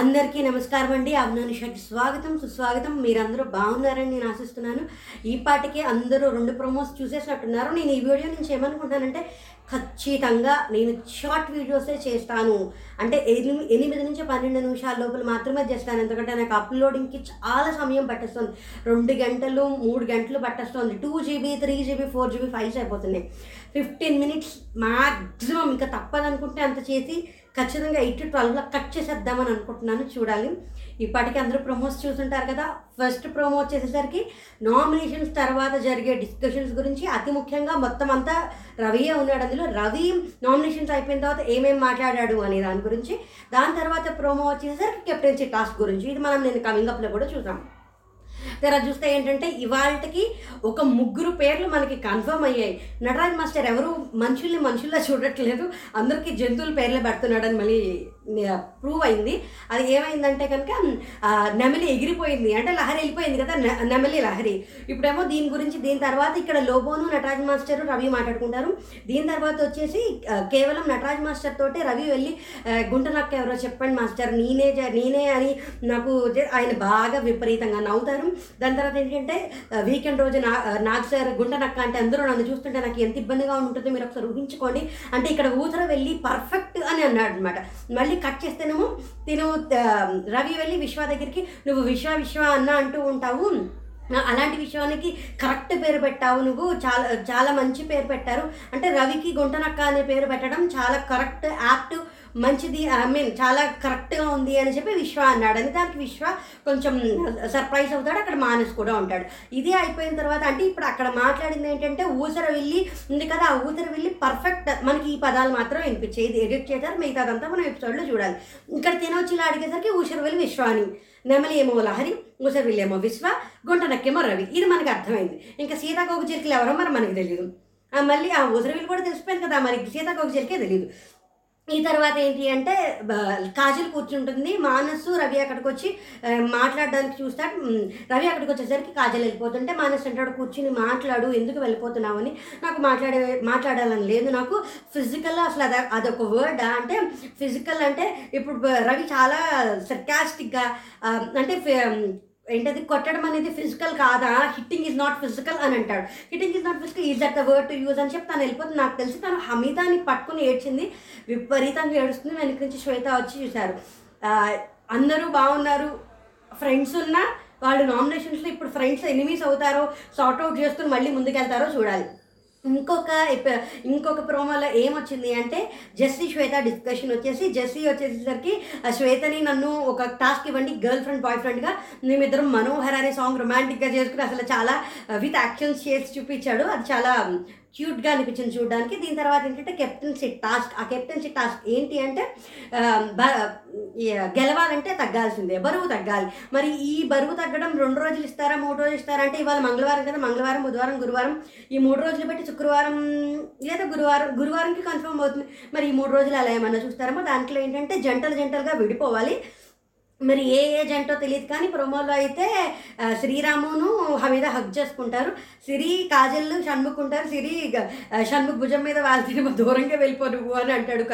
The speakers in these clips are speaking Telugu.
అందరికీ నమస్కారం అండి. అభినానుషకి స్వాగతం సుస్వాగతం. మీరందరూ బాగున్నారని నేను ఆశిస్తున్నాను. ఈ పాటికి అందరూ రెండు ప్రమోస్ చూసేసినట్టున్నారు. నేను ఈ వీడియో నుంచి ఏమనుకుంటున్నానంటే ఖచ్చితంగా నేను షార్ట్ వీడియోసే చేస్తాను. అంటే ఎనిమిది ఎనిమిది నుంచి పన్నెండు నిమిషాల లోపల మాత్రమే చేస్తాను. ఎందుకంటే నాకు అప్లోడింగ్కి చాలా సమయం పట్టేస్తుంది. రెండు గంటలు మూడు గంటలు పట్టేస్తుంది. Two GB three GB four GB fives అయిపోతున్నాయి. ఫిఫ్టీన్ మినిట్స్ మ్యాక్సిమం ఇంకా తప్పదనుకుంటే అంత చేసి ఖచ్చితంగా ఎయిట్ టు ట్వెల్వ్లో కట్ చేసేద్దామని అనుకుంటున్నాను. చూడాలి. ఇప్పటికీ అందరూ ప్రమోస్ చూస్తుంటారు కదా. ఫస్ట్ ప్రోమో వచ్చేసరికి నామినేషన్స్ తర్వాత జరిగే డిస్కషన్స్ గురించి అతి ముఖ్యంగా మొత్తం అంతా రవియే ఉన్నాడు. అందులో రవి నామినేషన్స్ అయిపోయిన తర్వాత ఏమేమి మాట్లాడాడు అనే దాని గురించి దాని తర్వాత ప్రోమో వచ్చేసరికి కెప్టెన్సీ టాస్క్ గురించి ఇది మనం నేను కమింగ్ అప్లో కూడా చూసాం. తర్వాత చూస్తే ఏంటంటే ఇవాళకి ఒక ముగ్గురు పేర్లు మనకి కన్ఫర్మ్ అయ్యాయి. నటరాజ్ మాస్టర్ ఎవరు? మనుషుల్ని మనుషుల్లా చూడట్లేదు. అందరికీ జంతువుల పేర్లే పెడుతున్నాడని మళ్ళీ ప్రూవ్ అయింది. అది ఏమైందంటే కనుక నెమలి ఎగిరిపోయింది. అంటే లహరి వెళ్ళిపోయింది కదా నెమలి లహరి. ఇప్పుడేమో దీని గురించి దీని తర్వాత ఇక్కడ లోబోను నటరాజ్ మాస్టర్ రవి మాట్లాడుకుంటారు. దీని తర్వాత వచ్చేసి కేవలం నటరాజ్ మాస్టర్ తోటే రవి వెళ్ళి గుంట నక్క ఎవరో చెప్పండి మాస్టర్ నేనే నేనే అని నాకు ఆయన బాగా విపరీతంగా నవ్వుతారు. దాని తర్వాత ఏంటంటే వీకెండ్ రోజు నా నాకు సార్ గుంట నక్క అంటే అందరూ నన్ను చూస్తుంటే నాకు ఎంత ఇబ్బందిగా ఉంటుందో మీరు ఒకసారి ఊహించుకోండి. అంటే ఇక్కడ ఊతర వెళ్ళి పర్ఫెక్ట్ అని అన్నాడు అనమాట మళ్ళీ కట్ చేస్తేనేమో తిను రవి వెళ్ళి విశ్వ దగ్గరికి నువ్వు విశ్వ విశ్వ అన్న అంటూ ఉంటావు. అలాంటి విషయానికి కరెక్ట్ పేరు పెట్టావు నువ్వు. చాలా చాలా మంచి పేరు పెట్టారు. అంటే రవికి గుంటనక్క అనే పేరు పెట్టడం చాలా కరెక్ట్ యాప్ట్ మంచిది ఐ మీన్ చాలా కరెక్ట్గా ఉంది అని చెప్పి విశ్వ అన్నాడు. అని దానికి విశ్వ కొంచెం సర్ప్రైజ్ అవుతాడు అక్కడ మానస్ కూడా ఉంటాడు. ఇది అయిపోయిన తర్వాత అంటే ఇప్పుడు అక్కడ మాట్లాడింది ఏంటంటే ఊసర వెళ్ళి ఉంది కదా ఆ ఊసర వెళ్ళి పర్ఫెక్ట్ మనకి ఈ పదాలు మాత్రం వినిపించాయి. ఇది ఎడిట్ చేశారు మిగతాదంతా మనం ఎపిసోడ్లో చూడాలి. ఇక్కడ తినొచ్చి ఇలా అడిగేసరికి ఊసర వెళ్ళి విశ్వాని నెమలి ఏమో లహరి ఊసరవిల్లి ఏమో విశ్వ గుంట నక్కేమో రవి. ఇది మనకు అర్థమైంది. ఇంకా సీతాకోక చిరుకులు ఎవరో మరి మనకి తెలియదు మళ్ళీ ఆ ఊసరవిల్లి కూడా తెలిసిపోయింది కదా మరి సీతాకోక చిలుకే తెలియదు ఈ తర్వాత ఏంటి అంటే కాజల్ కూర్చుంటుంది. మానసు రవి అక్కడికి వచ్చి మాట్లాడడానికి చూస్తాడు రవి అక్కడికి వచ్చేసరికి కాజల్ వెళ్ళిపోతుంటే మానస్ అంటాడు కూర్చుని మాట్లాడు ఎందుకు వెళ్ళిపోతున్నావు అని. నాకు మాట్లాడే మాట్లాడాలని లేదు. నాకు ఫిజికల్ అసలు అది అదొక వర్డ్. అంటే ఫిజికల్ అంటే ఇప్పుడు రవి చాలా సర్కాస్టిక్గా అంటే ఏంటది? కొట్టడం అనేది ఫిజికల్ కాదా? హిట్టింగ్ ఈజ్ నాట్ ఫిజికల్ అని అంటాడు. Hitting is not physical is at the word to use అని చెప్పి తను వెళ్ళిపోతుంది. నాకు తెలిసి తను హమీదాని పట్టుకుని ఏడ్చింది. విపరీతంగా ఏడుస్తుంది. వెనక నుంచి శ్వేత వచ్చి చూశారు. అందరూ బాగున్నారు. ఫ్రెండ్స్ ఉన్నా వాళ్ళు నామినేషన్స్లో ఇప్పుడు ఫ్రెండ్స్ ఎనిమీస్ అవుతారో. సార్ట్ అవుట్ చేసుకుని మళ్ళీ ముందుకెళ్తారో చూడాలి. ఇంకొక ఇంకొక ప్రోమోలో ఏమొచ్చింది అంటే జెస్సీ శ్వేత డిస్కషన్ వచ్చేసి జెస్సీ వచ్చేసరికి శ్వేతని నన్ను ఒక టాస్క్ ఇవ్వండి గర్ల్ ఫ్రెండ్ బాయ్ ఫ్రెండ్గా మేమిద్దరం మనోహర్ అనే సాంగ్ రొమాంటిక్గా చేసుకుని అసలు చాలా విత్ యాక్షన్స్ చేసి చూపించాడు. అది చాలా క్యూట్గా అనిపించింది చూడడానికి. దీని తర్వాత ఏంటంటే కెప్టెన్సీ టాస్క్ ఆ కెప్టెన్సీ టాస్క్ ఏంటి అంటే బ- గెలవాలంటే తగ్గాల్సిందే బరువు తగ్గాలి. మరి ఈ బరువు తగ్గడం రెండు రోజులు ఇస్తారా మూడు రోజులు ఇస్తారా అంటే ఇవాళ మంగళవారం కదా మంగళవారం బుధవారం గురువారం ఈ మూడు రోజులు పెట్టి శుక్రవారం లేదా గురువారం గురువారంకి కన్ఫర్మ్ అవుతుంది. మరి ఈ మూడు రోజులు అలా ఏమన్నా చూస్తారేమో? దాంట్లో ఏంటంటే జంటలు జంటలుగా విడిపోవాలి. మరి ఏ ఏజ్ అంటో తెలియదు కానీ ప్రోమోలో అయితే శ్రీరామును హమీద హక్ చేసుకుంటారు. సిరి కాజల్ షణ్ముఖ్ ఉంటారు సిరి షణ్ముఖ్ భుజం మీద వాళ్ళ దూరంగా వెళ్ళిపో నువ్వు అని అంటాడు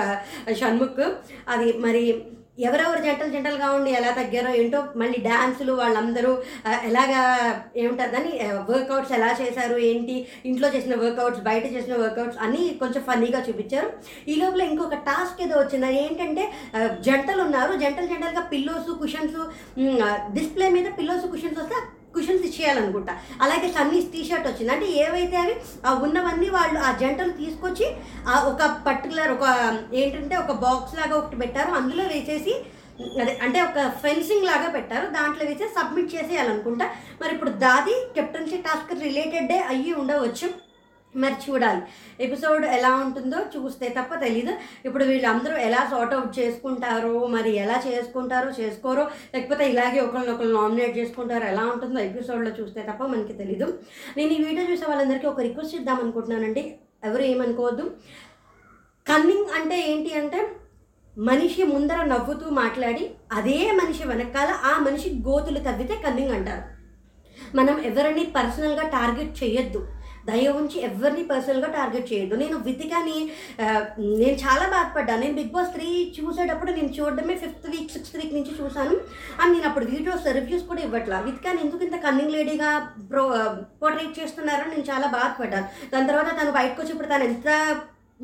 షణ్ముఖ్. అది మరి ఎవరెవరు జంటలు జంటలుగా ఉండి ఎలా తగ్గారో ఏంటో మళ్ళీ డ్యాన్సులు వాళ్ళందరూ ఎలాగా ఏముంటారు దాన్ని వర్కౌట్స్ ఎలా చేశారు ఏంటి ఇంట్లో చేసిన వర్కౌట్స్ బయట చేసిన వర్కౌట్స్ అన్నీ కొంచెం ఫన్నీగా చూపించారు. ఈ లోపల ఇంకొక టాస్క్ ఏదో వచ్చింది ఏంటంటే జంటలు ఉన్నారు జంటలు జంటలుగా పిల్లోస్ కుషన్స్ డిస్ప్లే మీద పిల్లోస్ కుషన్స్ వస్తే కుషన్స్ ఇచ్చేయాలనుకుంటా. అలాగే సన్నీస్ టీ షర్ట్ వచ్చింది. అంటే ఏవైతే అవి ఆ ఉన్నవన్నీ వాళ్ళు ఆ జంటలు తీసుకొచ్చి ఆ ఒక పర్టికులర్ ఒక ఏంటంటే ఒక బాక్స్ లాగా ఒకటి పెట్టారు. అందులో వేసేసి అదే అంటే ఒక ఫెన్సింగ్ లాగా పెట్టారు. దాంట్లో వేసి సబ్మిట్ చేసేయాలనుకుంటా. మరి ఇప్పుడు దాది కెప్టెన్సీ టాస్క్ రిలేటెడే అయ్యి ఉండవచ్చు. మరి చూడాలి. ఎపిసోడ్ ఎలా ఉంటుందో చూస్తే తప్ప తెలీదు. ఇప్పుడు వీళ్ళందరూ ఎలా సార్ట్ అవుట్ చేసుకుంటారో మరి ఎలా చేసుకుంటారో చేసుకోరో లేకపోతే ఇలాగే ఒకరినొకరు నామినేట్ చేసుకుంటారో ఎలా ఉంటుందో ఎపిసోడ్లో చూస్తే తప్ప మనకి తెలీదు. నేను ఈ వీడియో చూసే వాళ్ళందరికీ ఒక రిక్వెస్ట్ ఇద్దాం అనుకుంటున్నానండి. ఎవరు ఏమనుకోవద్దు. కన్నింగ్ అంటే ఏంటి అంటే మనిషి ముందర నవ్వుతూ మాట్లాడి అదే మనిషి వెనకాల ఆ మనిషి గోతులు తవ్వితే కన్నింగ్ అంటారు. మనం ఎవరిని పర్సనల్గా టార్గెట్ చేయొద్దు. దయ ఉంచి ఎవరిని పర్సనల్గా టార్గెట్ చేయొద్దు. నేను వితికాని నేను చాలా బాధపడ్డాను నేను బిగ్ బాస్ త్రీ చూసేటప్పుడు నేను చూడడమే ఫిఫ్త్ వీక్ సిక్స్త్ వీక్ నుంచి చూశాను. అండ్ నేను అప్పుడు వీడియోస్ రివ్యూస్ కూడా ఇవ్వట్లా. వితికాని ఎందుకు ఇంత కన్నింగ్ లేడీగా ప్రో పోర్ట్రేట్ చేస్తున్నారని నేను చాలా బాధపడ్డాను దాని తర్వాత తను బయటకు వచ్చి ఇప్పుడు తను ఎంత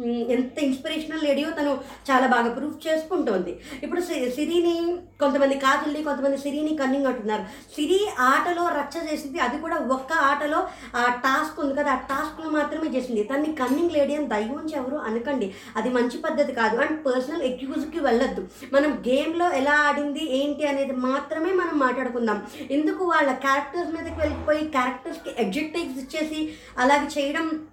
ఎంత ఇన్స్పిరేషనల్ లేడీయో తను చాలా బాగా ప్రూఫ్ చేసుకుంటోంది. ఇప్పుడు సి- సిరిని కొంతమంది కాదుల్ని కొంతమంది సిరిని కన్నింగ్ అంటున్నారు. సిరి ఆటలో రచ్చ చేసింది అది కూడా ఒక్క ఆటలో ఆ టాస్క్ ఉంది కదా ఆ టాస్క్లో మాత్రమే చేసింది. తన్ని కన్నింగ్ లేడీ అని దయ ఎవరు అనకండి. అది మంచి పద్ధతి కాదు. అండ్ పర్సనల్ ఎక్యూజ్కి వెళ్ళొద్దు. మనం గేమ్లో ఎలా ఆడింది ఏంటి అనేది మాత్రమే మనం మాట్లాడుకుందాం. ఎందుకు వాళ్ళ క్యారెక్టర్స్ మీదకి వెళ్ళిపోయి క్యారెక్టర్స్కి ఎడ్జెక్టివ్స్ ఇచ్చేసి అలాగే చేయడం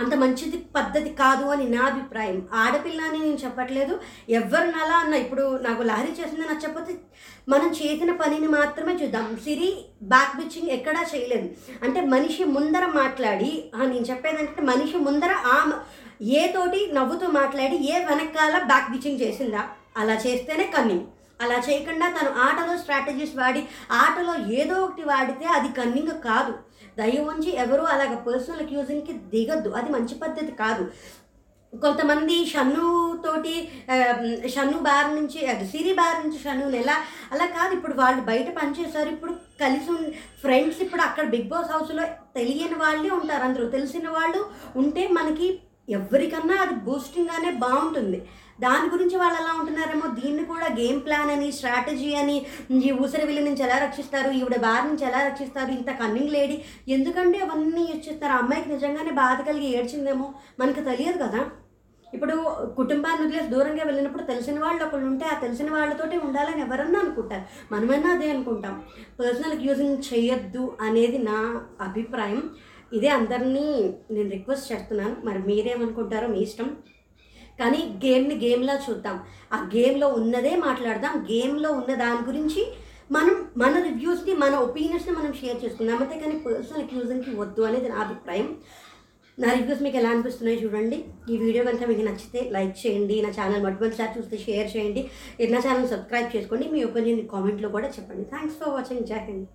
అంత మంచిది పద్ధతి కాదు అని నా అభిప్రాయం. ఆడపిల్ల అని నేను చెప్పట్లేదు. ఎవరు అలా అన్న. ఇప్పుడు నాకు లహరి చేసింది నచ్చకపోతే మనం చేసిన పనిని మాత్రమే చూద్దాం. సిరి బ్యాక్ బిచ్చింగ్ ఎక్కడా చేయలేదు. అంటే మనిషి ముందర మాట్లాడి నేను చెప్పేది మనిషి ముందర ఆ ఏ తోటి నవ్వుతూ మాట్లాడి ఏ వెనకాల బ్యాక్ బిచ్చింగ్ చేసిందా? అలా చేస్తేనే కన్నింగ్. అలా చేయకుండా తను ఆటలో స్ట్రాటజీస్ వాడి ఆటలో ఏదో ఒకటి వాడితే అది కన్నింగ్ కాదు. దయ ఉంచి ఎవరు అలాగ పర్సనల్ అక్యూజింగ్కి దిగద్దు. అది మంచి పద్ధతి కాదు. కొంతమంది షన్ను తోటి షన్ను బార్ నుంచి అది సిరి బార్ నుంచి షన్నుని ఎలా? అలా కాదు. ఇప్పుడు వాళ్ళు బయట పనిచేశారు ఇప్పుడు కలిసి ఫ్రెండ్స్ ఇప్పుడు అక్కడ బిగ్ బాస్ హౌస్లో తెలియని వాళ్ళే ఉంటారు. అందరూ తెలిసిన వాళ్ళు ఉంటే మనకి ఎవరికన్నా అది బూస్టింగ్గానే బాగుంటుంది. దాని గురించి వాళ్ళు ఎలా ఉంటున్నారేమో దీన్ని కూడా గేమ్ ప్లాన్ అని స్ట్రాటజీ అని ఈ ఊసరి విల్లు నుంచి ఎలా రక్షిస్తారు ఈవిడ బార్ నుంచి ఎలా రక్షిస్తారు ఇంత కన్నింగ్ లేడీ ఎందుకంటే అవన్నీ ఇచ్చిస్తారు ఆ అమ్మాయికి నిజంగానే బాధ కలిగి ఏడ్చిందేమో మనకు తెలియదు కదా. ఇప్పుడు కుటుంబాన్ని వదిలేసి దూరంగా వెళ్ళినప్పుడు తెలిసిన వాళ్ళు ఒకళ్ళు ఉంటే ఆ తెలిసిన వాళ్ళతోటి ఉండాలని ఎవరన్నా అనుకుంటారు. మనమైనా అదే అనుకుంటాం. పర్సనల్ యూజింగ్ చేయొద్దు అనేది నా అభిప్రాయం. ఇదే అందరినీ నేను రిక్వెస్ట్ చేస్తున్నాను. మరి మీరేమనుకుంటారో మీ ఇష్టం. కానీ గేమ్ని గేమ్లా చూద్దాం. ఆ గేమ్లో ఉన్నదే మాట్లాడదాం. గేమ్లో ఉన్న దాని గురించి మనం మన రివ్యూస్ని మన ఒపీనియన్స్ని మనం షేర్ చేసుకుందాం. అంతే కానీ పర్సనల్ అక్యూజన్కి వద్దు అనేది నా అభిప్రాయం. నా రివ్యూస్ మీకు ఎలా అనిపిస్తున్నాయో చూడండి. ఈ వీడియో కనుక మీకు నచ్చితే లైక్ చేయండి. నా ఛానల్ మొట్టమొదటిసారి చూస్తే షేర్ చేయండి. నా ఛానల్ సబ్స్క్రైబ్ చేసుకోండి. మీ ఒపీనియన్ కామెంట్లో కూడా చెప్పండి. థ్యాంక్స్ ఫర్ వాచింగ్ జై హింద్.